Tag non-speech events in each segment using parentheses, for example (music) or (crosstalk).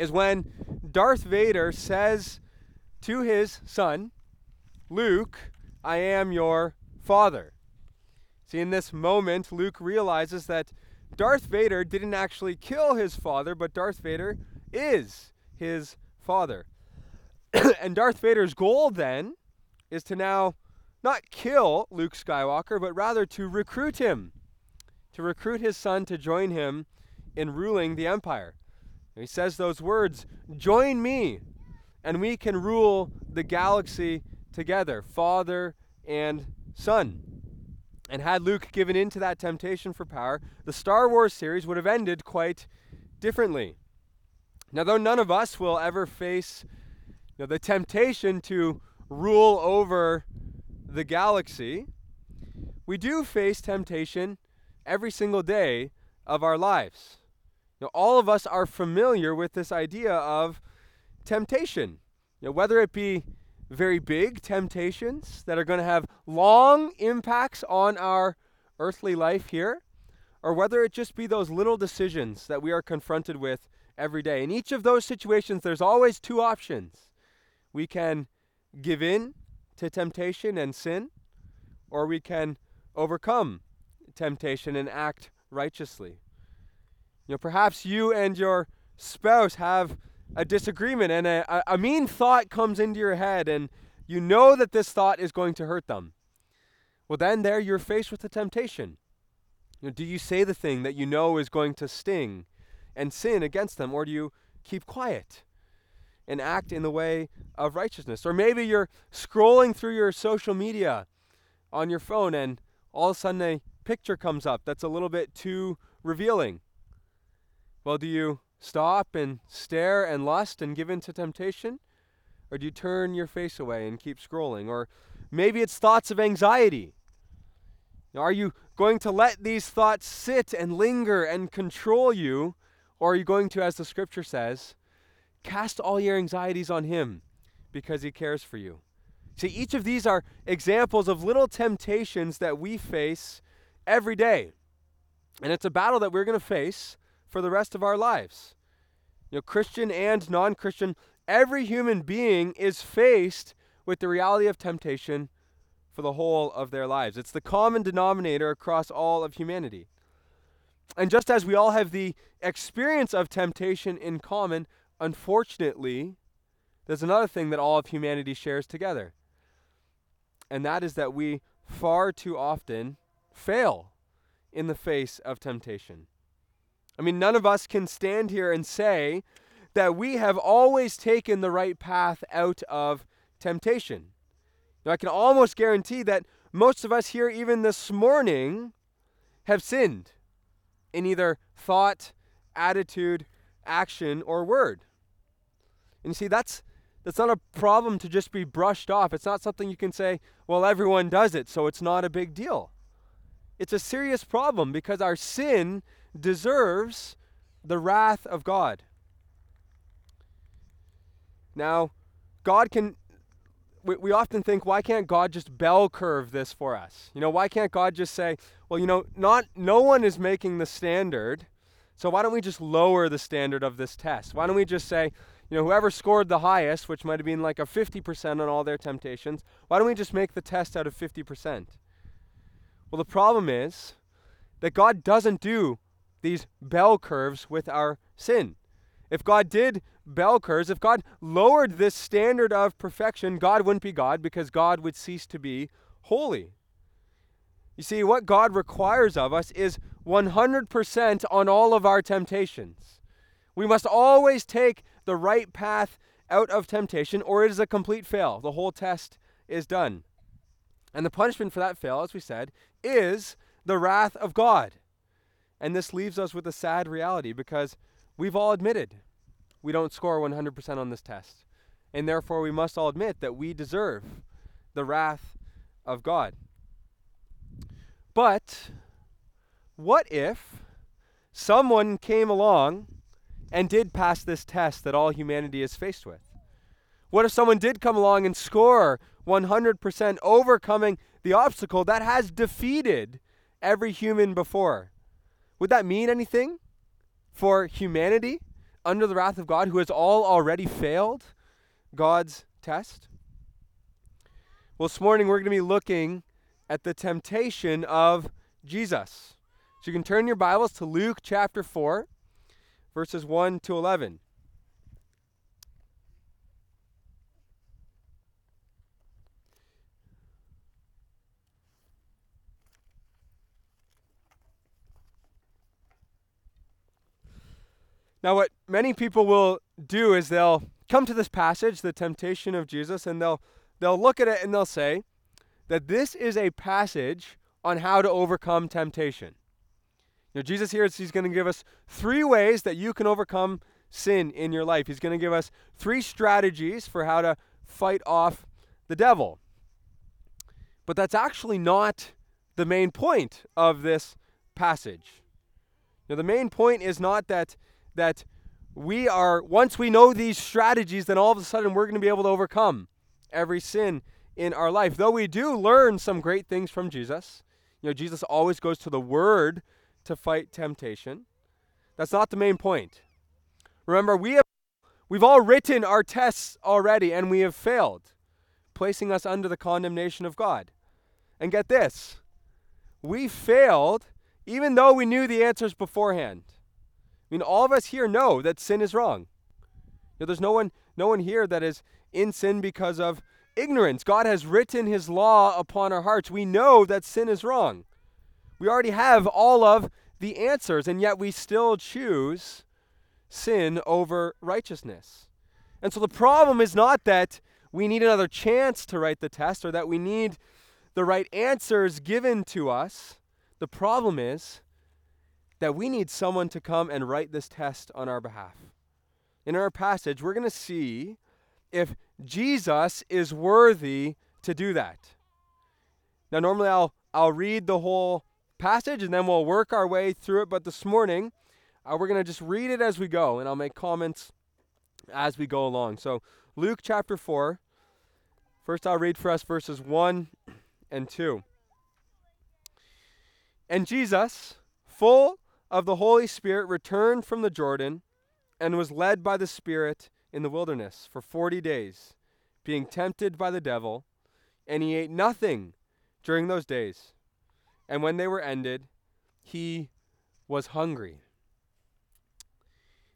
is when Darth Vader says to his son, Luke, I am your father. See, in this moment, Luke realizes that Darth Vader didn't actually kill his father, but Darth Vader is his father. (clears throat) and Darth Vader's goal then is to now not kill Luke Skywalker, but rather to recruit him, to recruit his son to join him in ruling the empire. He says those words Join me, and we can rule the galaxy together, Father and Son. And had Luke given in to that temptation for power, the Star Wars series would have ended quite differently. Now, though none of us will ever face you know, the temptation to rule over the galaxy, we do face temptation every single day of our lives. Know, all of us are familiar with this idea of temptation. You know, whether it be very big temptations that are going to have long impacts on our earthly life here, or whether it just be those little decisions that we are confronted with every day. In each of those situations, there's always two options. We can give in to temptation and sin, or we can overcome temptation and act righteously. You know, perhaps you and your spouse have a disagreement and a, a, mean thought comes into your head and you know that this thought is going to hurt them. Well, then there you're faced with a temptation. You know, do you say the thing that you know is going to sting and sin against them, or do you keep quiet and act in the way of righteousness? Or maybe you're scrolling through your social media on your phone and all of a sudden a picture comes up that's a little bit too revealing. Well, do you stop and stare and lust and give in to temptation? Or do you turn your face away and keep scrolling? Or maybe it's thoughts of anxiety. Are you going to let these thoughts sit and linger and control you? Or are you going to, as the scripture says, cast all your anxieties on Him because He cares for you? See, each of these are examples of little temptations that we face every day. And it's a battle that we're going to face for the rest of our lives. You know, Christian and non Christian, every human being is faced with the reality of temptation for the whole of their lives. It's the common denominator across all of humanity. And just as we all have the experience of temptation in common, unfortunately, there's another thing that all of humanity shares together. And that is that we far too often fail in the face of temptation. I mean, none of us can stand here and say that we have always taken the right path out of temptation. Now, I can almost guarantee that most of us here, even this morning, have sinned in either thought, attitude, action, or word. And you see, that's that's not a problem to just be brushed off. It's not something you can say, well, everyone does it, so it's not a big deal. It's a serious problem because our sin deserves the wrath of God. Now, God can, we, we often think, why can't God just bell curve this for us? You know, why can't God just say, well, you know, not, no one is making the standard, so why don't we just lower the standard of this test? Why don't we just say, you know, whoever scored the highest, which might have been like a 50% on all their temptations, why don't we just make the test out of 50%? Well, the problem is that God doesn't do these bell curves with our sin. If God did bell curves, if God lowered this standard of perfection, God wouldn't be God because God would cease to be holy. You see, what God requires of us is 100% on all of our temptations. We must always take the right path out of temptation, or it is a complete fail. The whole test is done. And the punishment for that fail, as we said, is the wrath of God. And this leaves us with a sad reality because we've all admitted we don't score 100% on this test. And therefore, we must all admit that we deserve the wrath of God. But what if someone came along and did pass this test that all humanity is faced with? What if someone did come along and score 100% overcoming the obstacle that has defeated every human before? Would that mean anything for humanity? under the wrath of God, who has all already failed God's test? Well, this morning we're going to be looking at the temptation of Jesus. So you can turn your Bibles to Luke chapter 4, verses 1 to 11. Now, what many people will do is they'll come to this passage, the temptation of Jesus, and they'll they'll look at it and they'll say that this is a passage on how to overcome temptation. Know, Jesus here is he's going to give us three ways that you can overcome sin in your life. He's going to give us three strategies for how to fight off the devil. But that's actually not the main point of this passage. Now, the main point is not that that we are, once we know these strategies, then all of a sudden we're going to be able to overcome every sin in our life. Though we do learn some great things from Jesus, you know, Jesus always goes to the Word to fight temptation. That's not the main point. Remember, we have we've all written our tests already and we have failed, placing us under the condemnation of God. And get this. We failed even though we knew the answers beforehand. I mean, all of us here know that sin is wrong. You know, there's no one, no one here that is in sin because of ignorance. God has written his law upon our hearts. We know that sin is wrong. We already have all of the answers, and yet we still choose sin over righteousness. And so the problem is not that we need another chance to write the test or that we need the right answers given to us. The problem is that we need someone to come and write this test on our behalf. In our passage, we're going to see if Jesus is worthy to do that. Now, normally I'll, I'll read the whole passage and then we'll work our way through it, but this morning uh, we're going to just read it as we go and I'll make comments as we go along. So, Luke chapter 4. First, I'll read for us verses 1 and 2. And Jesus, full of the Holy Spirit returned from the Jordan and was led by the Spirit in the wilderness for forty days, being tempted by the devil, and he ate nothing during those days. And when they were ended, he was hungry.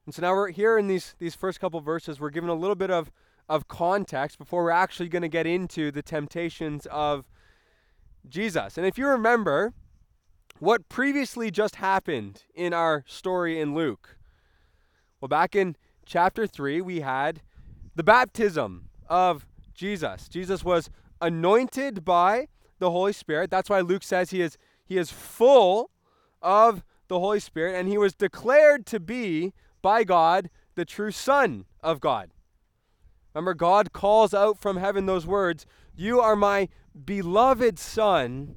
And so now we're here in these, these first couple verses, we're given a little bit of, of context before we're actually going to get into the temptations of Jesus. And if you remember, what previously just happened in our story in Luke? Well, back in chapter 3, we had the baptism of Jesus. Jesus was anointed by the Holy Spirit. That's why Luke says he is he is full of the Holy Spirit and he was declared to be by God the true son of God. Remember God calls out from heaven those words, "You are my beloved son,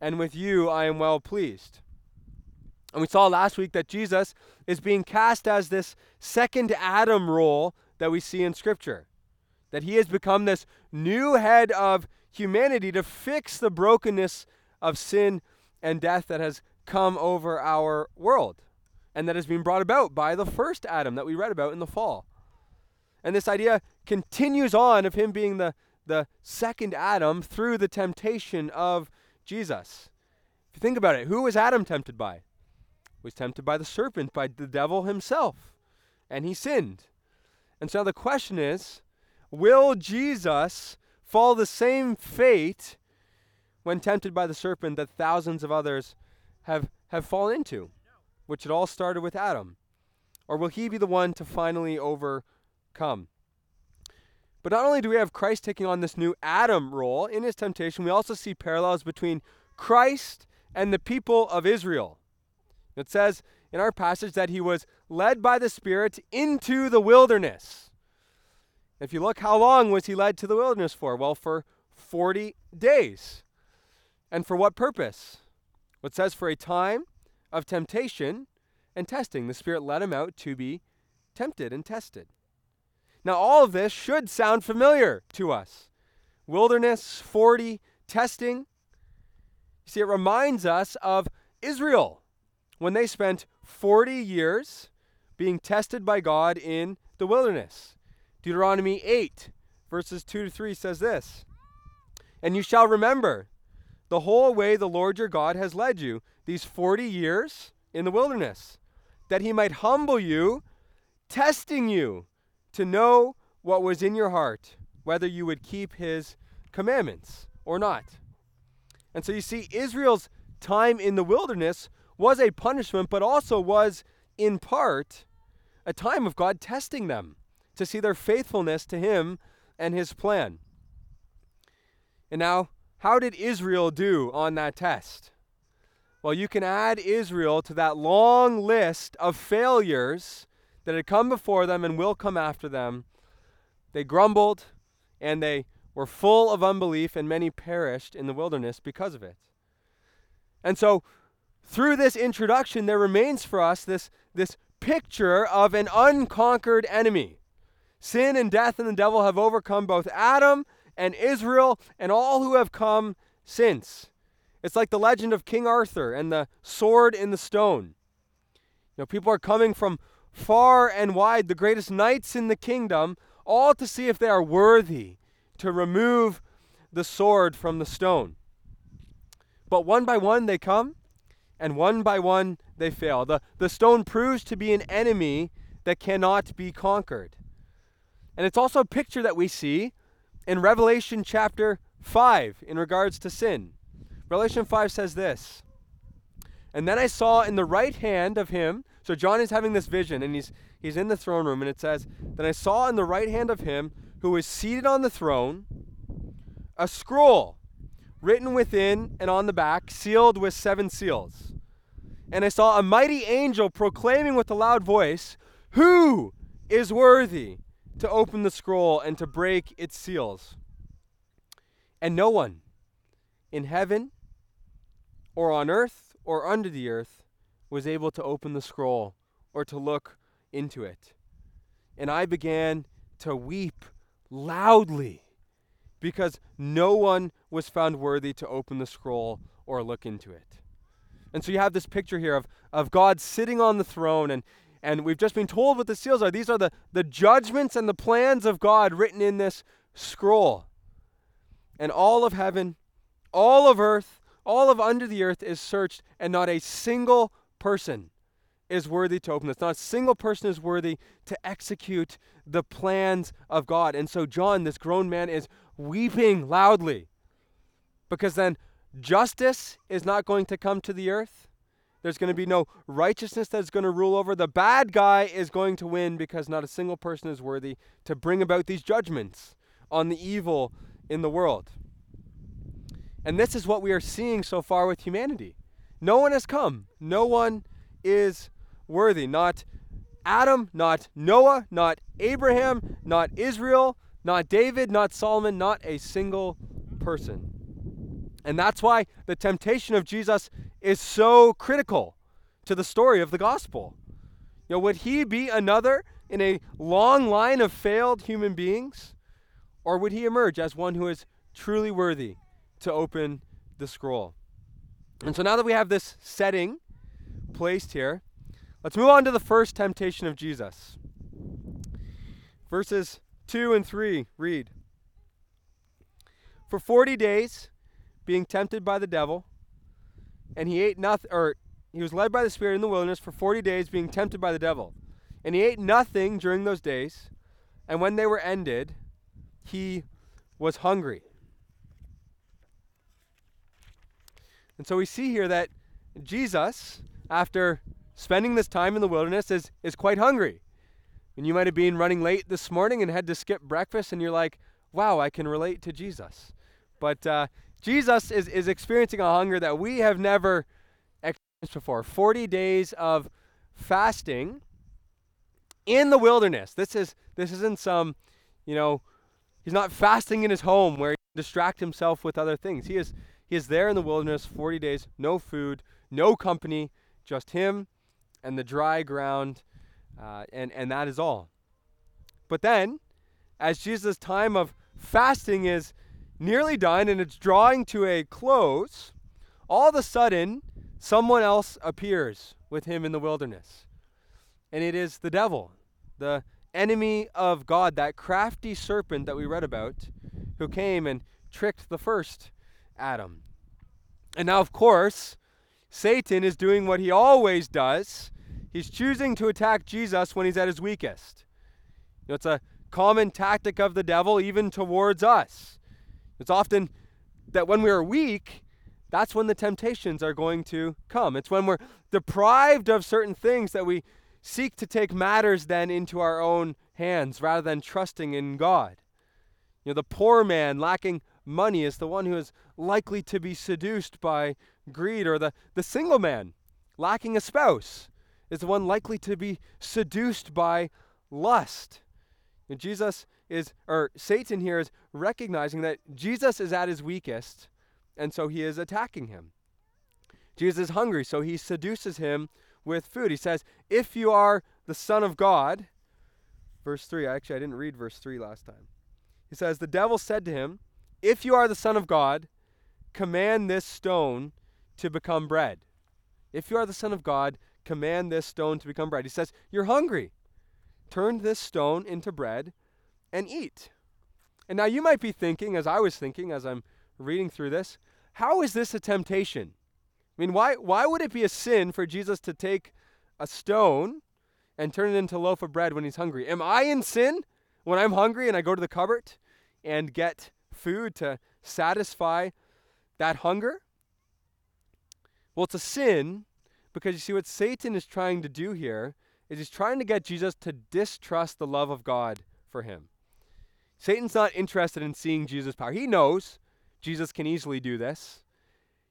and with you I am well pleased. And we saw last week that Jesus is being cast as this second Adam role that we see in Scripture. That he has become this new head of humanity to fix the brokenness of sin and death that has come over our world and that has been brought about by the first Adam that we read about in the fall. And this idea continues on of him being the, the second Adam through the temptation of Jesus. If you think about it, who was Adam tempted by? He was tempted by the serpent, by the devil himself, and he sinned. And so the question is will Jesus fall the same fate when tempted by the serpent that thousands of others have, have fallen into, which it all started with Adam? Or will he be the one to finally overcome? But not only do we have Christ taking on this new Adam role in his temptation, we also see parallels between Christ and the people of Israel. It says in our passage that he was led by the Spirit into the wilderness. If you look, how long was he led to the wilderness for? Well, for 40 days. And for what purpose? It says for a time of temptation and testing. The Spirit led him out to be tempted and tested. Now, all of this should sound familiar to us. Wilderness, 40, testing. You see, it reminds us of Israel when they spent 40 years being tested by God in the wilderness. Deuteronomy 8, verses 2 to 3 says this And you shall remember the whole way the Lord your God has led you these 40 years in the wilderness, that he might humble you, testing you to know what was in your heart, whether you would keep his commandments or not. And so you see, Israel's time in the wilderness was a punishment, but also was, in part, a time of God testing them to see their faithfulness to Him and His plan. And now, how did Israel do on that test? Well, you can add Israel to that long list of failures that had come before them and will come after them. They grumbled and they were full of unbelief, and many perished in the wilderness because of it. And so, through this introduction, there remains for us this, this picture of an unconquered enemy. Sin and death and the devil have overcome both Adam and Israel and all who have come since. It's like the legend of King Arthur and the sword in the stone. You know, people are coming from far and wide, the greatest knights in the kingdom, all to see if they are worthy to remove the sword from the stone. But one by one they come, and one by one they fail. The, the stone proves to be an enemy that cannot be conquered. And it's also a picture that we see in Revelation chapter 5 in regards to sin. Revelation 5 says this And then I saw in the right hand of him, so John is having this vision, and he's, he's in the throne room, and it says, Then I saw in the right hand of him who was seated on the throne a scroll written within and on the back, sealed with seven seals. And I saw a mighty angel proclaiming with a loud voice, Who is worthy to open the scroll and to break its seals? And no one in heaven or on earth or under the earth was able to open the scroll or to look into it. And I began to weep loudly because no one was found worthy to open the scroll or look into it. And so you have this picture here of, of God sitting on the throne, and, and we've just been told what the seals are. These are the, the judgments and the plans of God written in this scroll. And all of heaven, all of earth, all of under the earth is searched, and not a single person is worthy to open this. Not a single person is worthy to execute the plans of God. And so John, this grown man, is weeping loudly because then justice is not going to come to the earth. There's going to be no righteousness that's going to rule over. The bad guy is going to win because not a single person is worthy to bring about these judgments on the evil in the world. And this is what we are seeing so far with humanity. No one has come. No one is worthy. Not Adam, not Noah, not Abraham, not Israel, not David, not Solomon, not a single person. And that's why the temptation of Jesus is so critical to the story of the gospel. You know, would he be another in a long line of failed human beings? Or would he emerge as one who is truly worthy to open the scroll? And so now that we have this setting placed here, Let's move on to the first temptation of Jesus. Verses 2 and 3 read For 40 days, being tempted by the devil, and he ate nothing, or he was led by the Spirit in the wilderness for 40 days, being tempted by the devil. And he ate nothing during those days, and when they were ended, he was hungry. And so we see here that Jesus, after spending this time in the wilderness is, is quite hungry. And you might have been running late this morning and had to skip breakfast, and you're like, wow, I can relate to Jesus. But uh, Jesus is, is experiencing a hunger that we have never experienced before 40 days of fasting in the wilderness. This, is, this isn't some, you know, he's not fasting in his home where he can distract himself with other things. He is, he is there in the wilderness 40 days, no food, no company, just him and the dry ground, uh, and, and that is all. But then, as Jesus' time of fasting is nearly done and it's drawing to a close, all of a sudden, someone else appears with him in the wilderness. and it is the devil, the enemy of God, that crafty serpent that we read about, who came and tricked the first Adam. And now, of course, Satan is doing what he always does. He's choosing to attack Jesus when he's at his weakest. You know, it's a common tactic of the devil, even towards us. It's often that when we are weak, that's when the temptations are going to come. It's when we're deprived of certain things that we seek to take matters then into our own hands rather than trusting in God. You know, the poor man lacking money is the one who is likely to be seduced by greed, or the, the single man lacking a spouse is the one likely to be seduced by lust. And Jesus is, or Satan here is recognizing that Jesus is at his weakest, and so he is attacking him. Jesus is hungry, so he seduces him with food. He says, If you are the Son of God, verse 3, actually, I didn't read verse 3 last time. He says, The devil said to him, If you are the Son of God, command this stone to become bread. If you are the Son of God, command this stone to become bread. He says, You're hungry. Turn this stone into bread and eat. And now you might be thinking, as I was thinking as I'm reading through this, how is this a temptation? I mean, why, why would it be a sin for Jesus to take a stone and turn it into a loaf of bread when he's hungry? Am I in sin when I'm hungry and I go to the cupboard and get food to satisfy that hunger? Well, it's a sin because you see what Satan is trying to do here is he's trying to get Jesus to distrust the love of God for him. Satan's not interested in seeing Jesus' power. He knows Jesus can easily do this.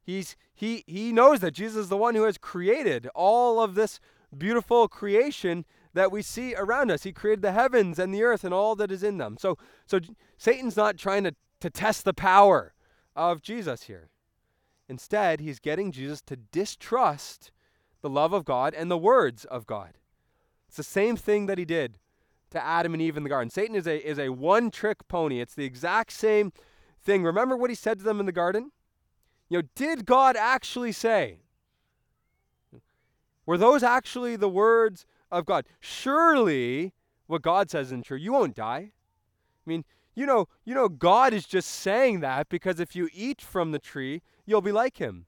He's, he, he knows that Jesus is the one who has created all of this beautiful creation that we see around us. He created the heavens and the earth and all that is in them. So, so Satan's not trying to, to test the power of Jesus here. Instead, he's getting Jesus to distrust the love of God and the words of God. It's the same thing that he did to Adam and Eve in the garden. Satan is a, is a one trick pony. It's the exact same thing. Remember what he said to them in the garden? You know, did God actually say? Were those actually the words of God? Surely what God says isn't true. You won't die. I mean, you know, you know, God is just saying that because if you eat from the tree, you'll be like him.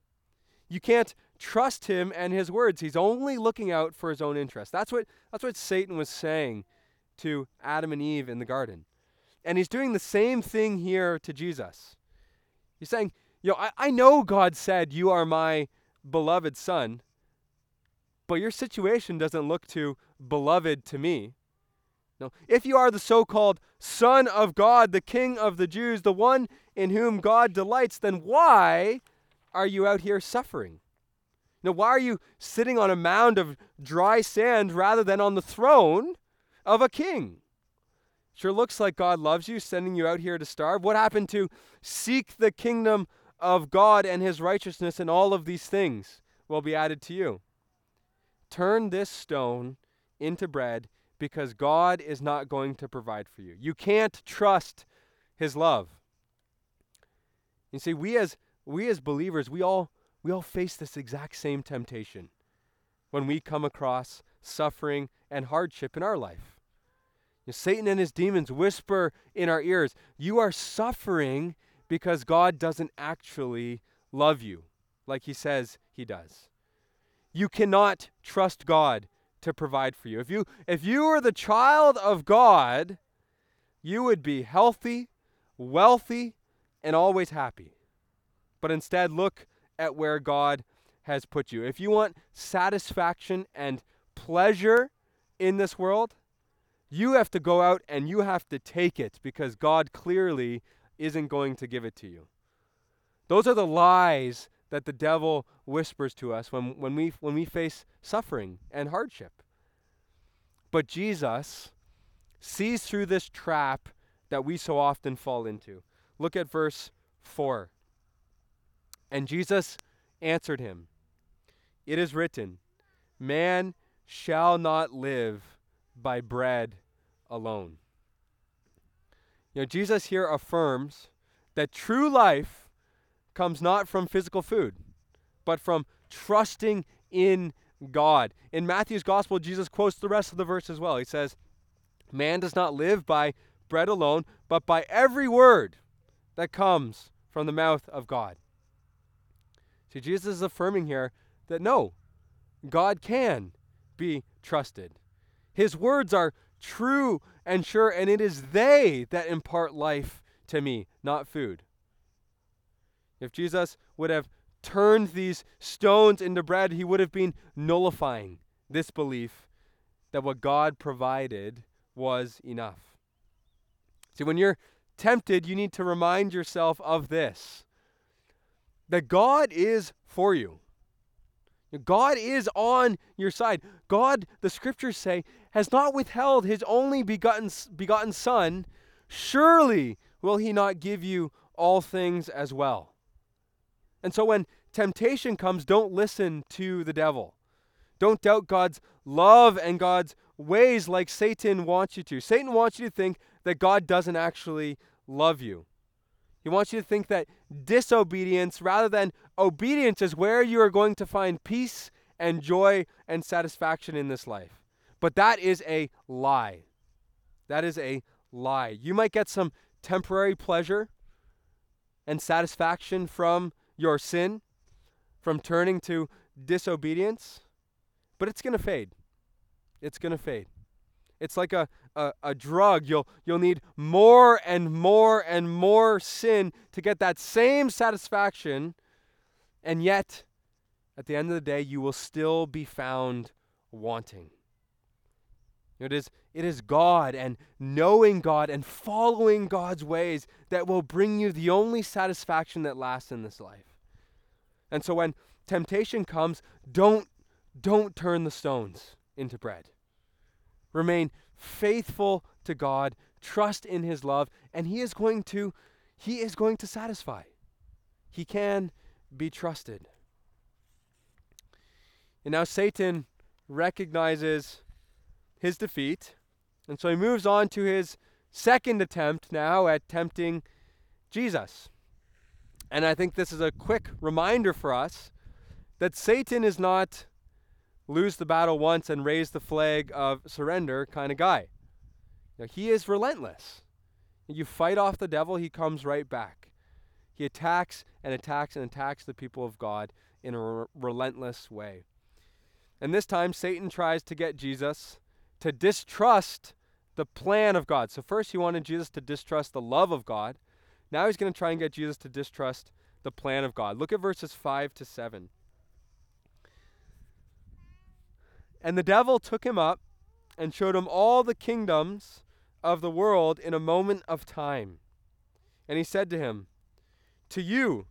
You can't trust him and his words. He's only looking out for his own interest. That's what that's what Satan was saying to Adam and Eve in the garden. And he's doing the same thing here to Jesus. He's saying, you know, I, I know God said, You are my beloved son, but your situation doesn't look too beloved to me. No. If you are the so called Son of God, the King of the Jews, the one in whom God delights, then why are you out here suffering? Now, why are you sitting on a mound of dry sand rather than on the throne of a king? Sure looks like God loves you, sending you out here to starve. What happened to seek the kingdom of God and his righteousness, and all of these things will be added to you? Turn this stone into bread because God is not going to provide for you. You can't trust his love. You see, we as we as believers, we all we all face this exact same temptation when we come across suffering and hardship in our life. You know, Satan and his demons whisper in our ears, You are suffering because God doesn't actually love you like he says he does. You cannot trust God to provide for you. If you if you were the child of God, you would be healthy, wealthy, and always happy. But instead look at where God has put you. If you want satisfaction and pleasure in this world, you have to go out and you have to take it because God clearly isn't going to give it to you. Those are the lies that the devil whispers to us when, when, we, when we face suffering and hardship. But Jesus sees through this trap that we so often fall into. Look at verse 4. And Jesus answered him, It is written, Man shall not live by bread alone. You know, Jesus here affirms that true life comes not from physical food, but from trusting in God. In Matthew's gospel, Jesus quotes the rest of the verse as well. He says, Man does not live by bread alone, but by every word that comes from the mouth of God. See, Jesus is affirming here that no, God can be trusted. His words are true and sure, and it is they that impart life to me, not food. If Jesus would have turned these stones into bread, he would have been nullifying this belief that what God provided was enough. See, when you're tempted, you need to remind yourself of this that God is for you. God is on your side. God, the scriptures say, has not withheld his only begotten, begotten Son. Surely will he not give you all things as well. And so when temptation comes, don't listen to the devil. Don't doubt God's love and God's ways like Satan wants you to. Satan wants you to think that God doesn't actually love you. He wants you to think that disobedience rather than obedience is where you are going to find peace and joy and satisfaction in this life. But that is a lie. That is a lie. You might get some temporary pleasure and satisfaction from your sin, from turning to disobedience, but it's going to fade. It's going to fade. It's like a, a, a, drug. You'll, you'll need more and more and more sin to get that same satisfaction. And yet, at the end of the day, you will still be found wanting. It is, it is God and knowing God and following God's ways that will bring you the only satisfaction that lasts in this life. And so when temptation comes, don't, don't turn the stones into bread. Remain faithful to God, trust in his love, and he is going to he is going to satisfy. He can be trusted. And now Satan recognizes his defeat, and so he moves on to his second attempt now at tempting Jesus. And I think this is a quick reminder for us that Satan is not lose the battle once and raise the flag of surrender kind of guy. Now, he is relentless. You fight off the devil, he comes right back. He attacks and attacks and attacks the people of God in a re- relentless way. And this time, Satan tries to get Jesus to distrust the plan of God. So, first, he wanted Jesus to distrust the love of God. Now, he's going to try and get Jesus to distrust the plan of God. Look at verses 5 to 7. And the devil took him up and showed him all the kingdoms of the world in a moment of time. And he said to him, To you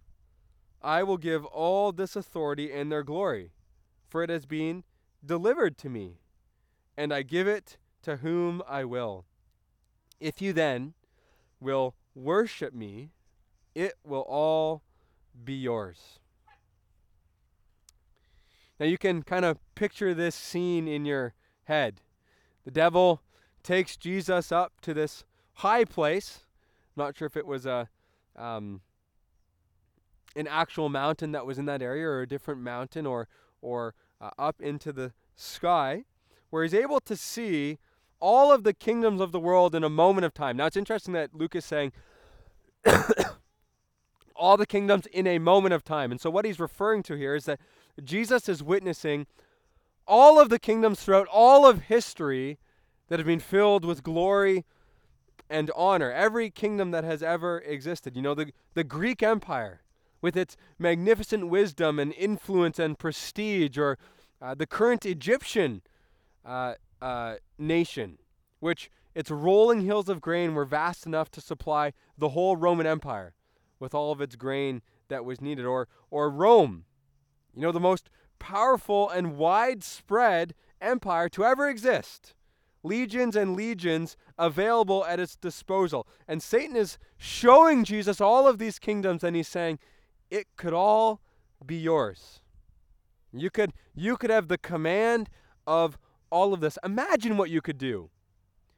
I will give all this authority and their glory, for it has been delivered to me, and I give it to whom I will. If you then will worship me, it will all be yours. Now you can kind of picture this scene in your head. The devil takes Jesus up to this high place. I'm not sure if it was a um, an actual mountain that was in that area or a different mountain or or uh, up into the sky where he's able to see all of the kingdoms of the world in a moment of time. Now it's interesting that Luke is saying (coughs) all the kingdoms in a moment of time. And so what he's referring to here is that Jesus is witnessing all of the kingdoms throughout all of history that have been filled with glory and honor. Every kingdom that has ever existed. You know, the, the Greek Empire, with its magnificent wisdom and influence and prestige, or uh, the current Egyptian uh, uh, nation, which its rolling hills of grain were vast enough to supply the whole Roman Empire with all of its grain that was needed, or, or Rome, you know, the most powerful and widespread empire to ever exist. Legions and legions available at its disposal. And Satan is showing Jesus all of these kingdoms and he's saying, it could all be yours. You could you could have the command of all of this. Imagine what you could do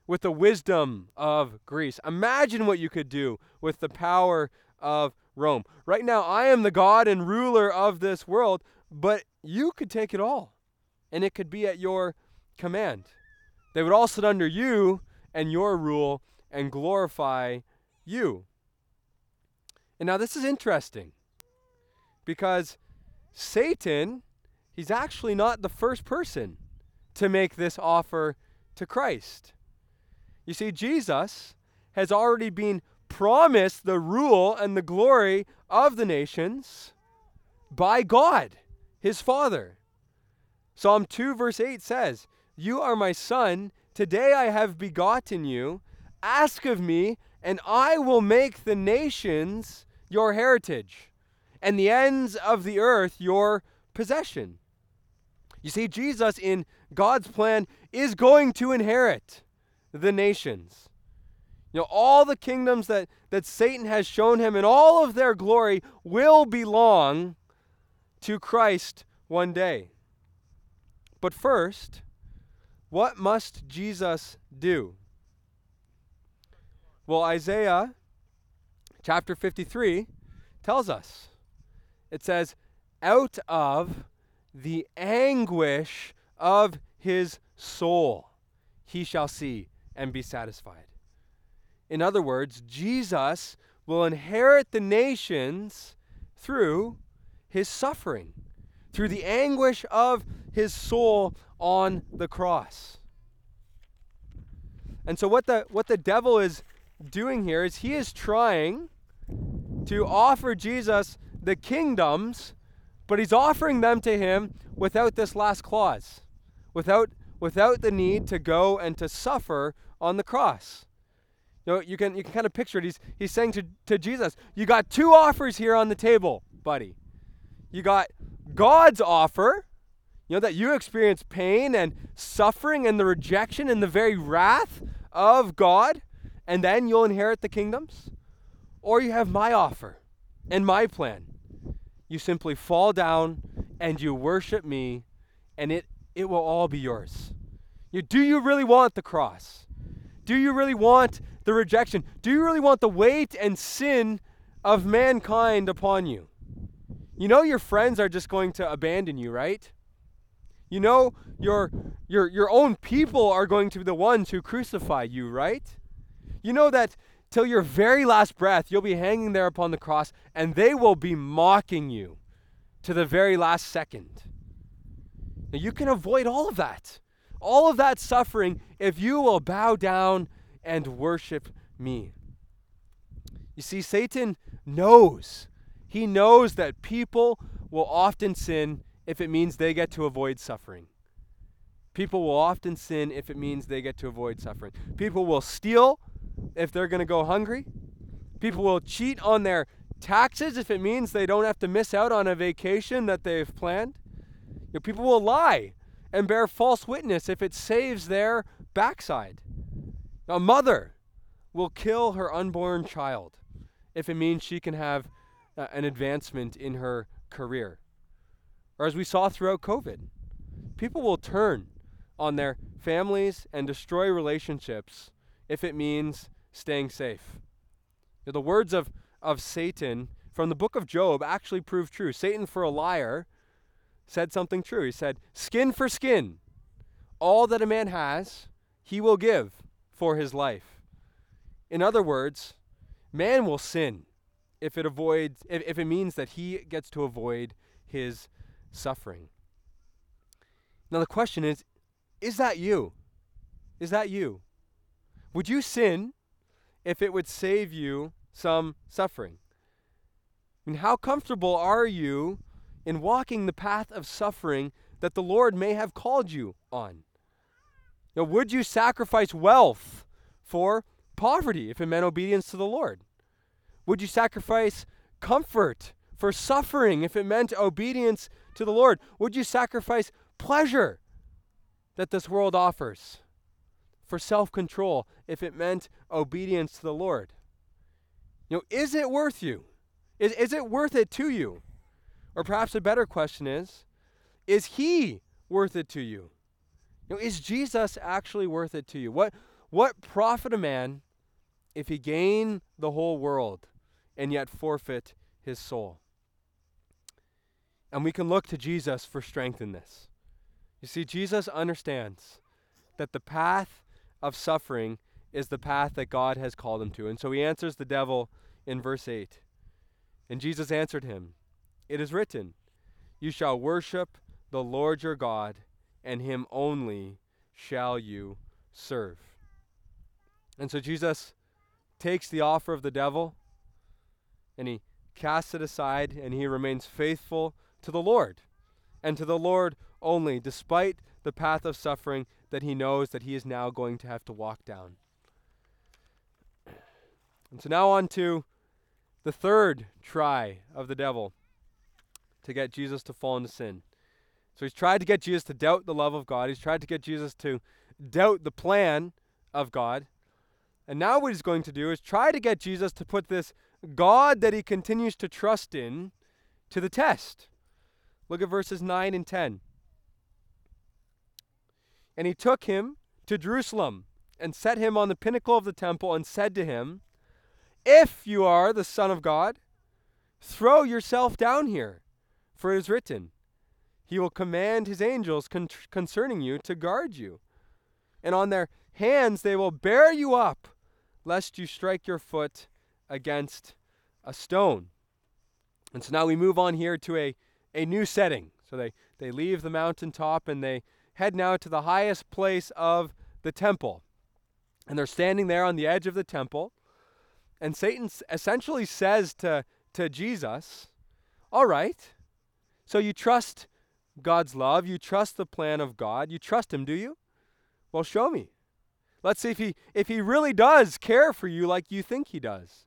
with the wisdom of Greece. Imagine what you could do with the power of Rome. Right now, I am the God and ruler of this world, but you could take it all. and it could be at your command. They would all sit under you and your rule and glorify you. And now this is interesting because Satan, he's actually not the first person to make this offer to Christ. You see, Jesus has already been promised the rule and the glory of the nations by God, his Father. Psalm 2, verse 8 says, You are my son, today I have begotten you. Ask of me, and I will make the nations your heritage, and the ends of the earth your possession. You see, Jesus in God's plan is going to inherit the nations. You know, all the kingdoms that, that Satan has shown him and all of their glory will belong to Christ one day. But first, what must Jesus do? Well, Isaiah chapter 53 tells us. It says, out of the anguish of his soul he shall see and be satisfied. In other words, Jesus will inherit the nations through his suffering, through the anguish of his soul on the cross. And so what the what the devil is doing here is he is trying to offer Jesus the kingdoms, but he's offering them to him without this last clause, without, without the need to go and to suffer on the cross. You know, you can, you can kind of picture it. He's, he's saying to, to Jesus, You got two offers here on the table, buddy. You got God's offer, you know, that you experience pain and suffering and the rejection and the very wrath of God, and then you'll inherit the kingdoms. Or you have my offer and my plan. You simply fall down and you worship me, and it, it will all be yours. You, do you really want the cross? Do you really want the rejection? Do you really want the weight and sin of mankind upon you? You know your friends are just going to abandon you, right? You know your your your own people are going to be the ones who crucify you, right? You know that till your very last breath, you'll be hanging there upon the cross, and they will be mocking you to the very last second. Now, you can avoid all of that, all of that suffering, if you will bow down and worship me. You see, Satan knows. He knows that people will often sin if it means they get to avoid suffering. People will often sin if it means they get to avoid suffering. People will steal if they're going to go hungry. People will cheat on their taxes if it means they don't have to miss out on a vacation that they've planned. You know, people will lie and bear false witness if it saves their backside. A mother will kill her unborn child if it means she can have uh, an advancement in her career. Or as we saw throughout COVID, people will turn on their families and destroy relationships if it means staying safe. You know, the words of, of Satan from the book of Job actually prove true. Satan, for a liar, said something true. He said, Skin for skin, all that a man has, he will give for his life. In other words, man will sin if it avoids if, if it means that he gets to avoid his suffering. Now the question is, is that you? Is that you? Would you sin if it would save you some suffering? I mean, how comfortable are you in walking the path of suffering that the Lord may have called you on? Now, would you sacrifice wealth for poverty if it meant obedience to the Lord? Would you sacrifice comfort for suffering if it meant obedience to the Lord? Would you sacrifice pleasure that this world offers for self control if it meant obedience to the Lord? You know, is it worth you? Is, is it worth it to you? Or perhaps a better question is, is he worth it to you? You know, is Jesus actually worth it to you? What what profit a man if he gain the whole world and yet forfeit his soul? And we can look to Jesus for strength in this. You see, Jesus understands that the path of suffering is the path that God has called him to. And so he answers the devil in verse 8. And Jesus answered him, It is written, You shall worship the Lord your God, and him only shall you serve. And so Jesus takes the offer of the devil and he casts it aside and he remains faithful to the Lord and to the Lord only, despite the path of suffering that he knows that he is now going to have to walk down. And so now on to the third try of the devil to get Jesus to fall into sin. So he's tried to get Jesus to doubt the love of God. He's tried to get Jesus to doubt the plan of God. And now what he's going to do is try to get Jesus to put this God that he continues to trust in to the test. Look at verses 9 and 10. And he took him to Jerusalem and set him on the pinnacle of the temple and said to him, If you are the Son of God, throw yourself down here, for it is written, He will command His angels con- concerning you to guard you. And on their hands they will bear you up, lest you strike your foot against a stone. And so now we move on here to a, a new setting. So they, they leave the mountaintop and they head now to the highest place of the temple. And they're standing there on the edge of the temple. And Satan essentially says to, to Jesus, All right, so you trust God's love, you trust the plan of God, you trust Him, do you? Well, show me. Let's see if he, if he really does care for you like you think He does.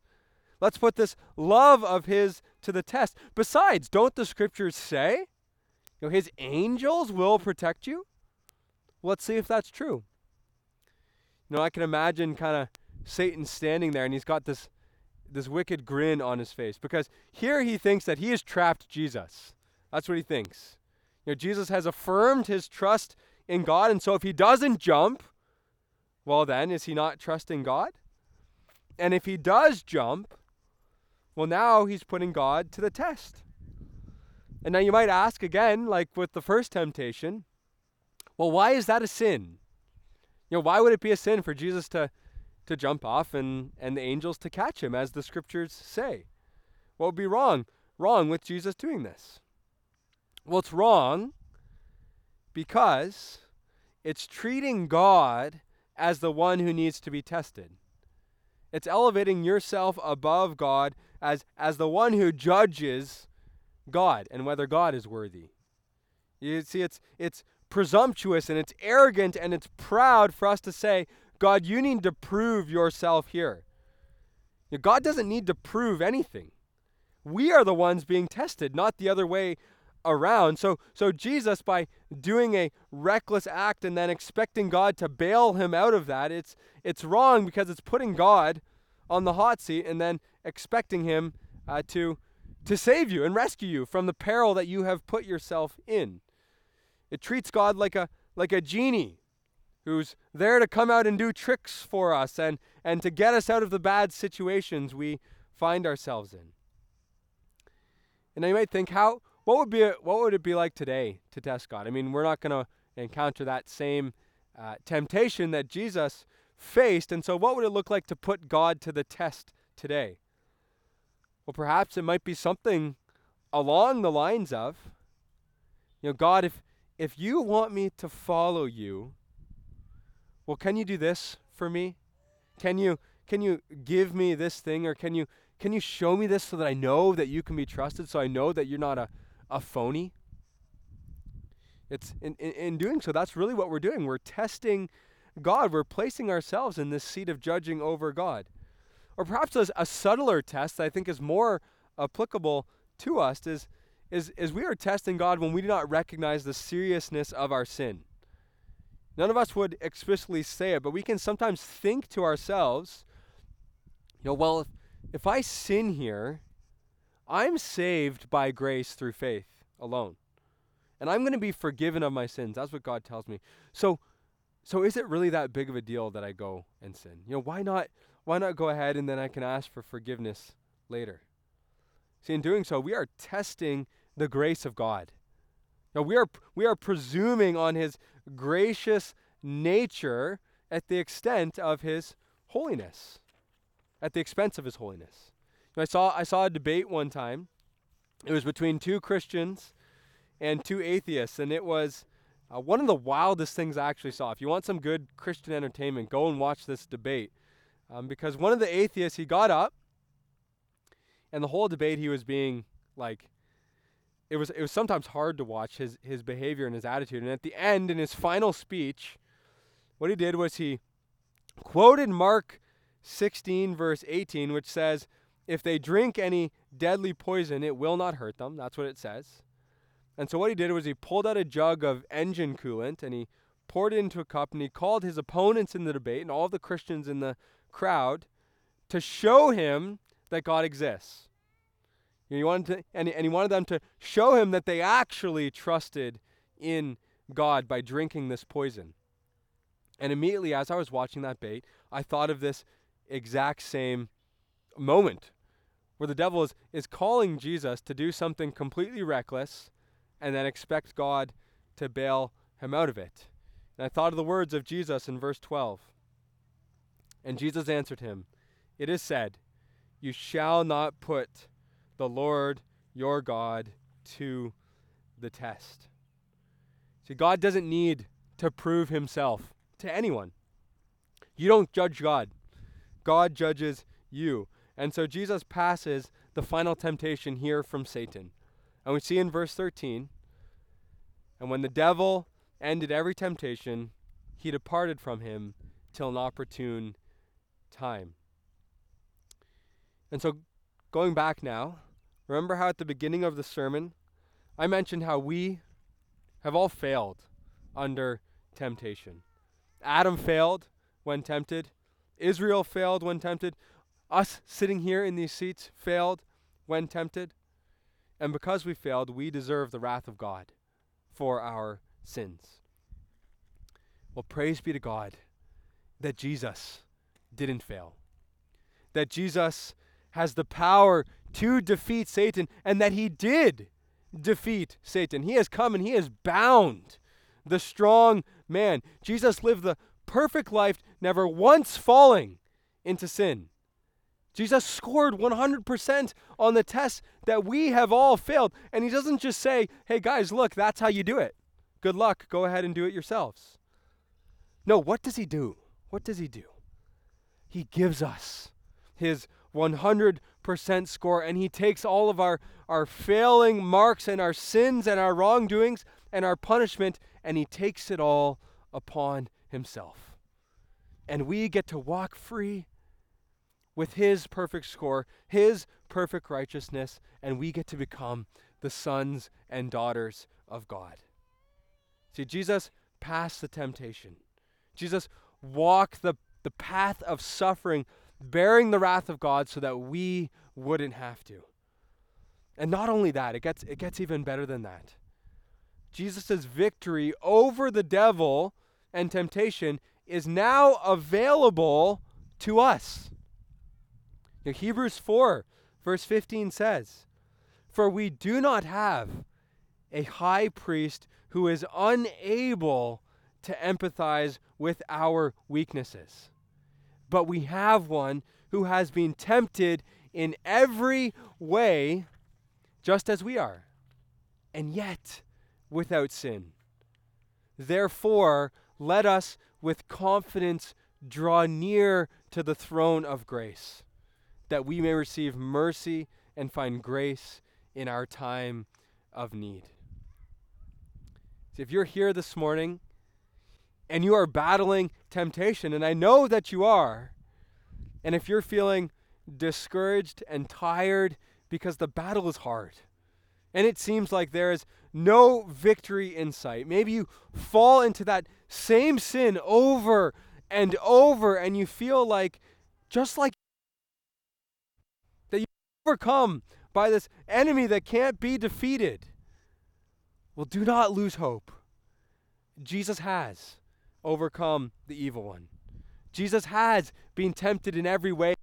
Let's put this love of His to the test. Besides, don't the scriptures say, you know, His angels will protect you? Let's see if that's true. You know, I can imagine kind of Satan standing there and he's got this this wicked grin on his face because here he thinks that he has trapped Jesus. That's what he thinks. You know, Jesus has affirmed his trust in God, and so if he doesn't jump, well, then is he not trusting God? And if he does jump, well, now he's putting God to the test. And now you might ask again, like with the first temptation, well, why is that a sin? You know, why would it be a sin for Jesus to, to jump off and, and the angels to catch him, as the scriptures say? What would be wrong? Wrong with Jesus doing this? Well, it's wrong because it's treating God as the one who needs to be tested. It's elevating yourself above God as, as the one who judges God and whether God is worthy. You see, it's, it's presumptuous and it's arrogant and it's proud for us to say, God, you need to prove yourself here. God doesn't need to prove anything. We are the ones being tested, not the other way around. So, so Jesus, by doing a reckless act and then expecting God to bail him out of that, it's, it's wrong because it's putting God on the hot seat and then expecting him uh, to, to save you and rescue you from the peril that you have put yourself in. It treats God like a like a genie who's there to come out and do tricks for us and, and to get us out of the bad situations we find ourselves in. And now you might think, how what would be what would it be like today to test God? I mean, we're not going to encounter that same uh, temptation that Jesus faced, and so what would it look like to put God to the test today? Well, perhaps it might be something along the lines of, you know, God, if if you want me to follow you, well, can you do this for me? Can you can you give me this thing or can you can you show me this so that I know that you can be trusted so I know that you're not a, a phony? It's in, in, in doing so, that's really what we're doing. We're testing God. We're placing ourselves in this seat of judging over God. Or perhaps a, a subtler test that I think is more applicable to us is is, is we are testing God when we do not recognize the seriousness of our sin. None of us would explicitly say it, but we can sometimes think to ourselves, you know, well, if, if I sin here, I'm saved by grace through faith alone. And I'm going to be forgiven of my sins. That's what God tells me. So so is it really that big of a deal that I go and sin? You know, why not why not go ahead and then I can ask for forgiveness later? See, in doing so, we are testing the grace of God. Now we are we are presuming on his gracious nature at the extent of his holiness. At the expense of his holiness. I saw I saw a debate one time. It was between two Christians and two atheists, and it was uh, one of the wildest things I actually saw. If you want some good Christian entertainment, go and watch this debate. Um, because one of the atheists, he got up, and the whole debate he was being like, it was it was sometimes hard to watch his his behavior and his attitude. And at the end, in his final speech, what he did was he quoted Mark 16 verse 18, which says, "If they drink any deadly poison, it will not hurt them." That's what it says. And so what he did was he pulled out a jug of engine coolant and he poured it into a cup and he called his opponents in the debate and all the Christians in the crowd to show him that God exists. he wanted to, and, and he wanted them to show him that they actually trusted in God by drinking this poison. And immediately, as I was watching that bait, I thought of this exact same moment where the devil is, is calling Jesus to do something completely reckless and then expect God to bail him out of it. And I thought of the words of Jesus in verse 12. And Jesus answered him, It is said, You shall not put the Lord your God to the test. See, God doesn't need to prove himself to anyone. You don't judge God, God judges you. And so Jesus passes the final temptation here from Satan. And we see in verse 13 And when the devil ended every temptation, he departed from him till an opportune time. And so, going back now, remember how at the beginning of the sermon, I mentioned how we have all failed under temptation. Adam failed when tempted, Israel failed when tempted, us sitting here in these seats failed when tempted. And because we failed, we deserve the wrath of God for our sins. Well, praise be to God that Jesus didn't fail, that Jesus has the power to defeat Satan, and that he did defeat Satan. He has come and he has bound the strong man. Jesus lived the perfect life, never once falling into sin. Jesus scored 100% on the test that we have all failed. And he doesn't just say, hey guys, look, that's how you do it. Good luck. Go ahead and do it yourselves. No, what does he do? What does he do? He gives us his 100% score and he takes all of our, our failing marks and our sins and our wrongdoings and our punishment and he takes it all upon himself. And we get to walk free with his perfect score, his perfect righteousness, and we get to become the sons and daughters of God. See, Jesus passed the temptation. Jesus walked the, the path of suffering, bearing the wrath of God so that we wouldn't have to. And not only that, it gets, it gets even better than that. Jesus' victory over the devil and temptation is now available to us. Now, Hebrews 4, verse 15 says, For we do not have a high priest who is unable to empathize with our weaknesses, but we have one who has been tempted in every way, just as we are, and yet without sin. Therefore, let us with confidence draw near to the throne of grace, that we may receive mercy and find grace in our time of need. if you're here this morning and you are battling temptation, and I know that you are, and if you're feeling discouraged and tired because the battle is hard, and it seems like there is no victory in sight. Maybe you fall into that same sin over and over, and you feel like, just like overcome by this enemy that can't be defeated. Well, do not lose hope. Jesus has overcome the evil one. Jesus has been tempted in every way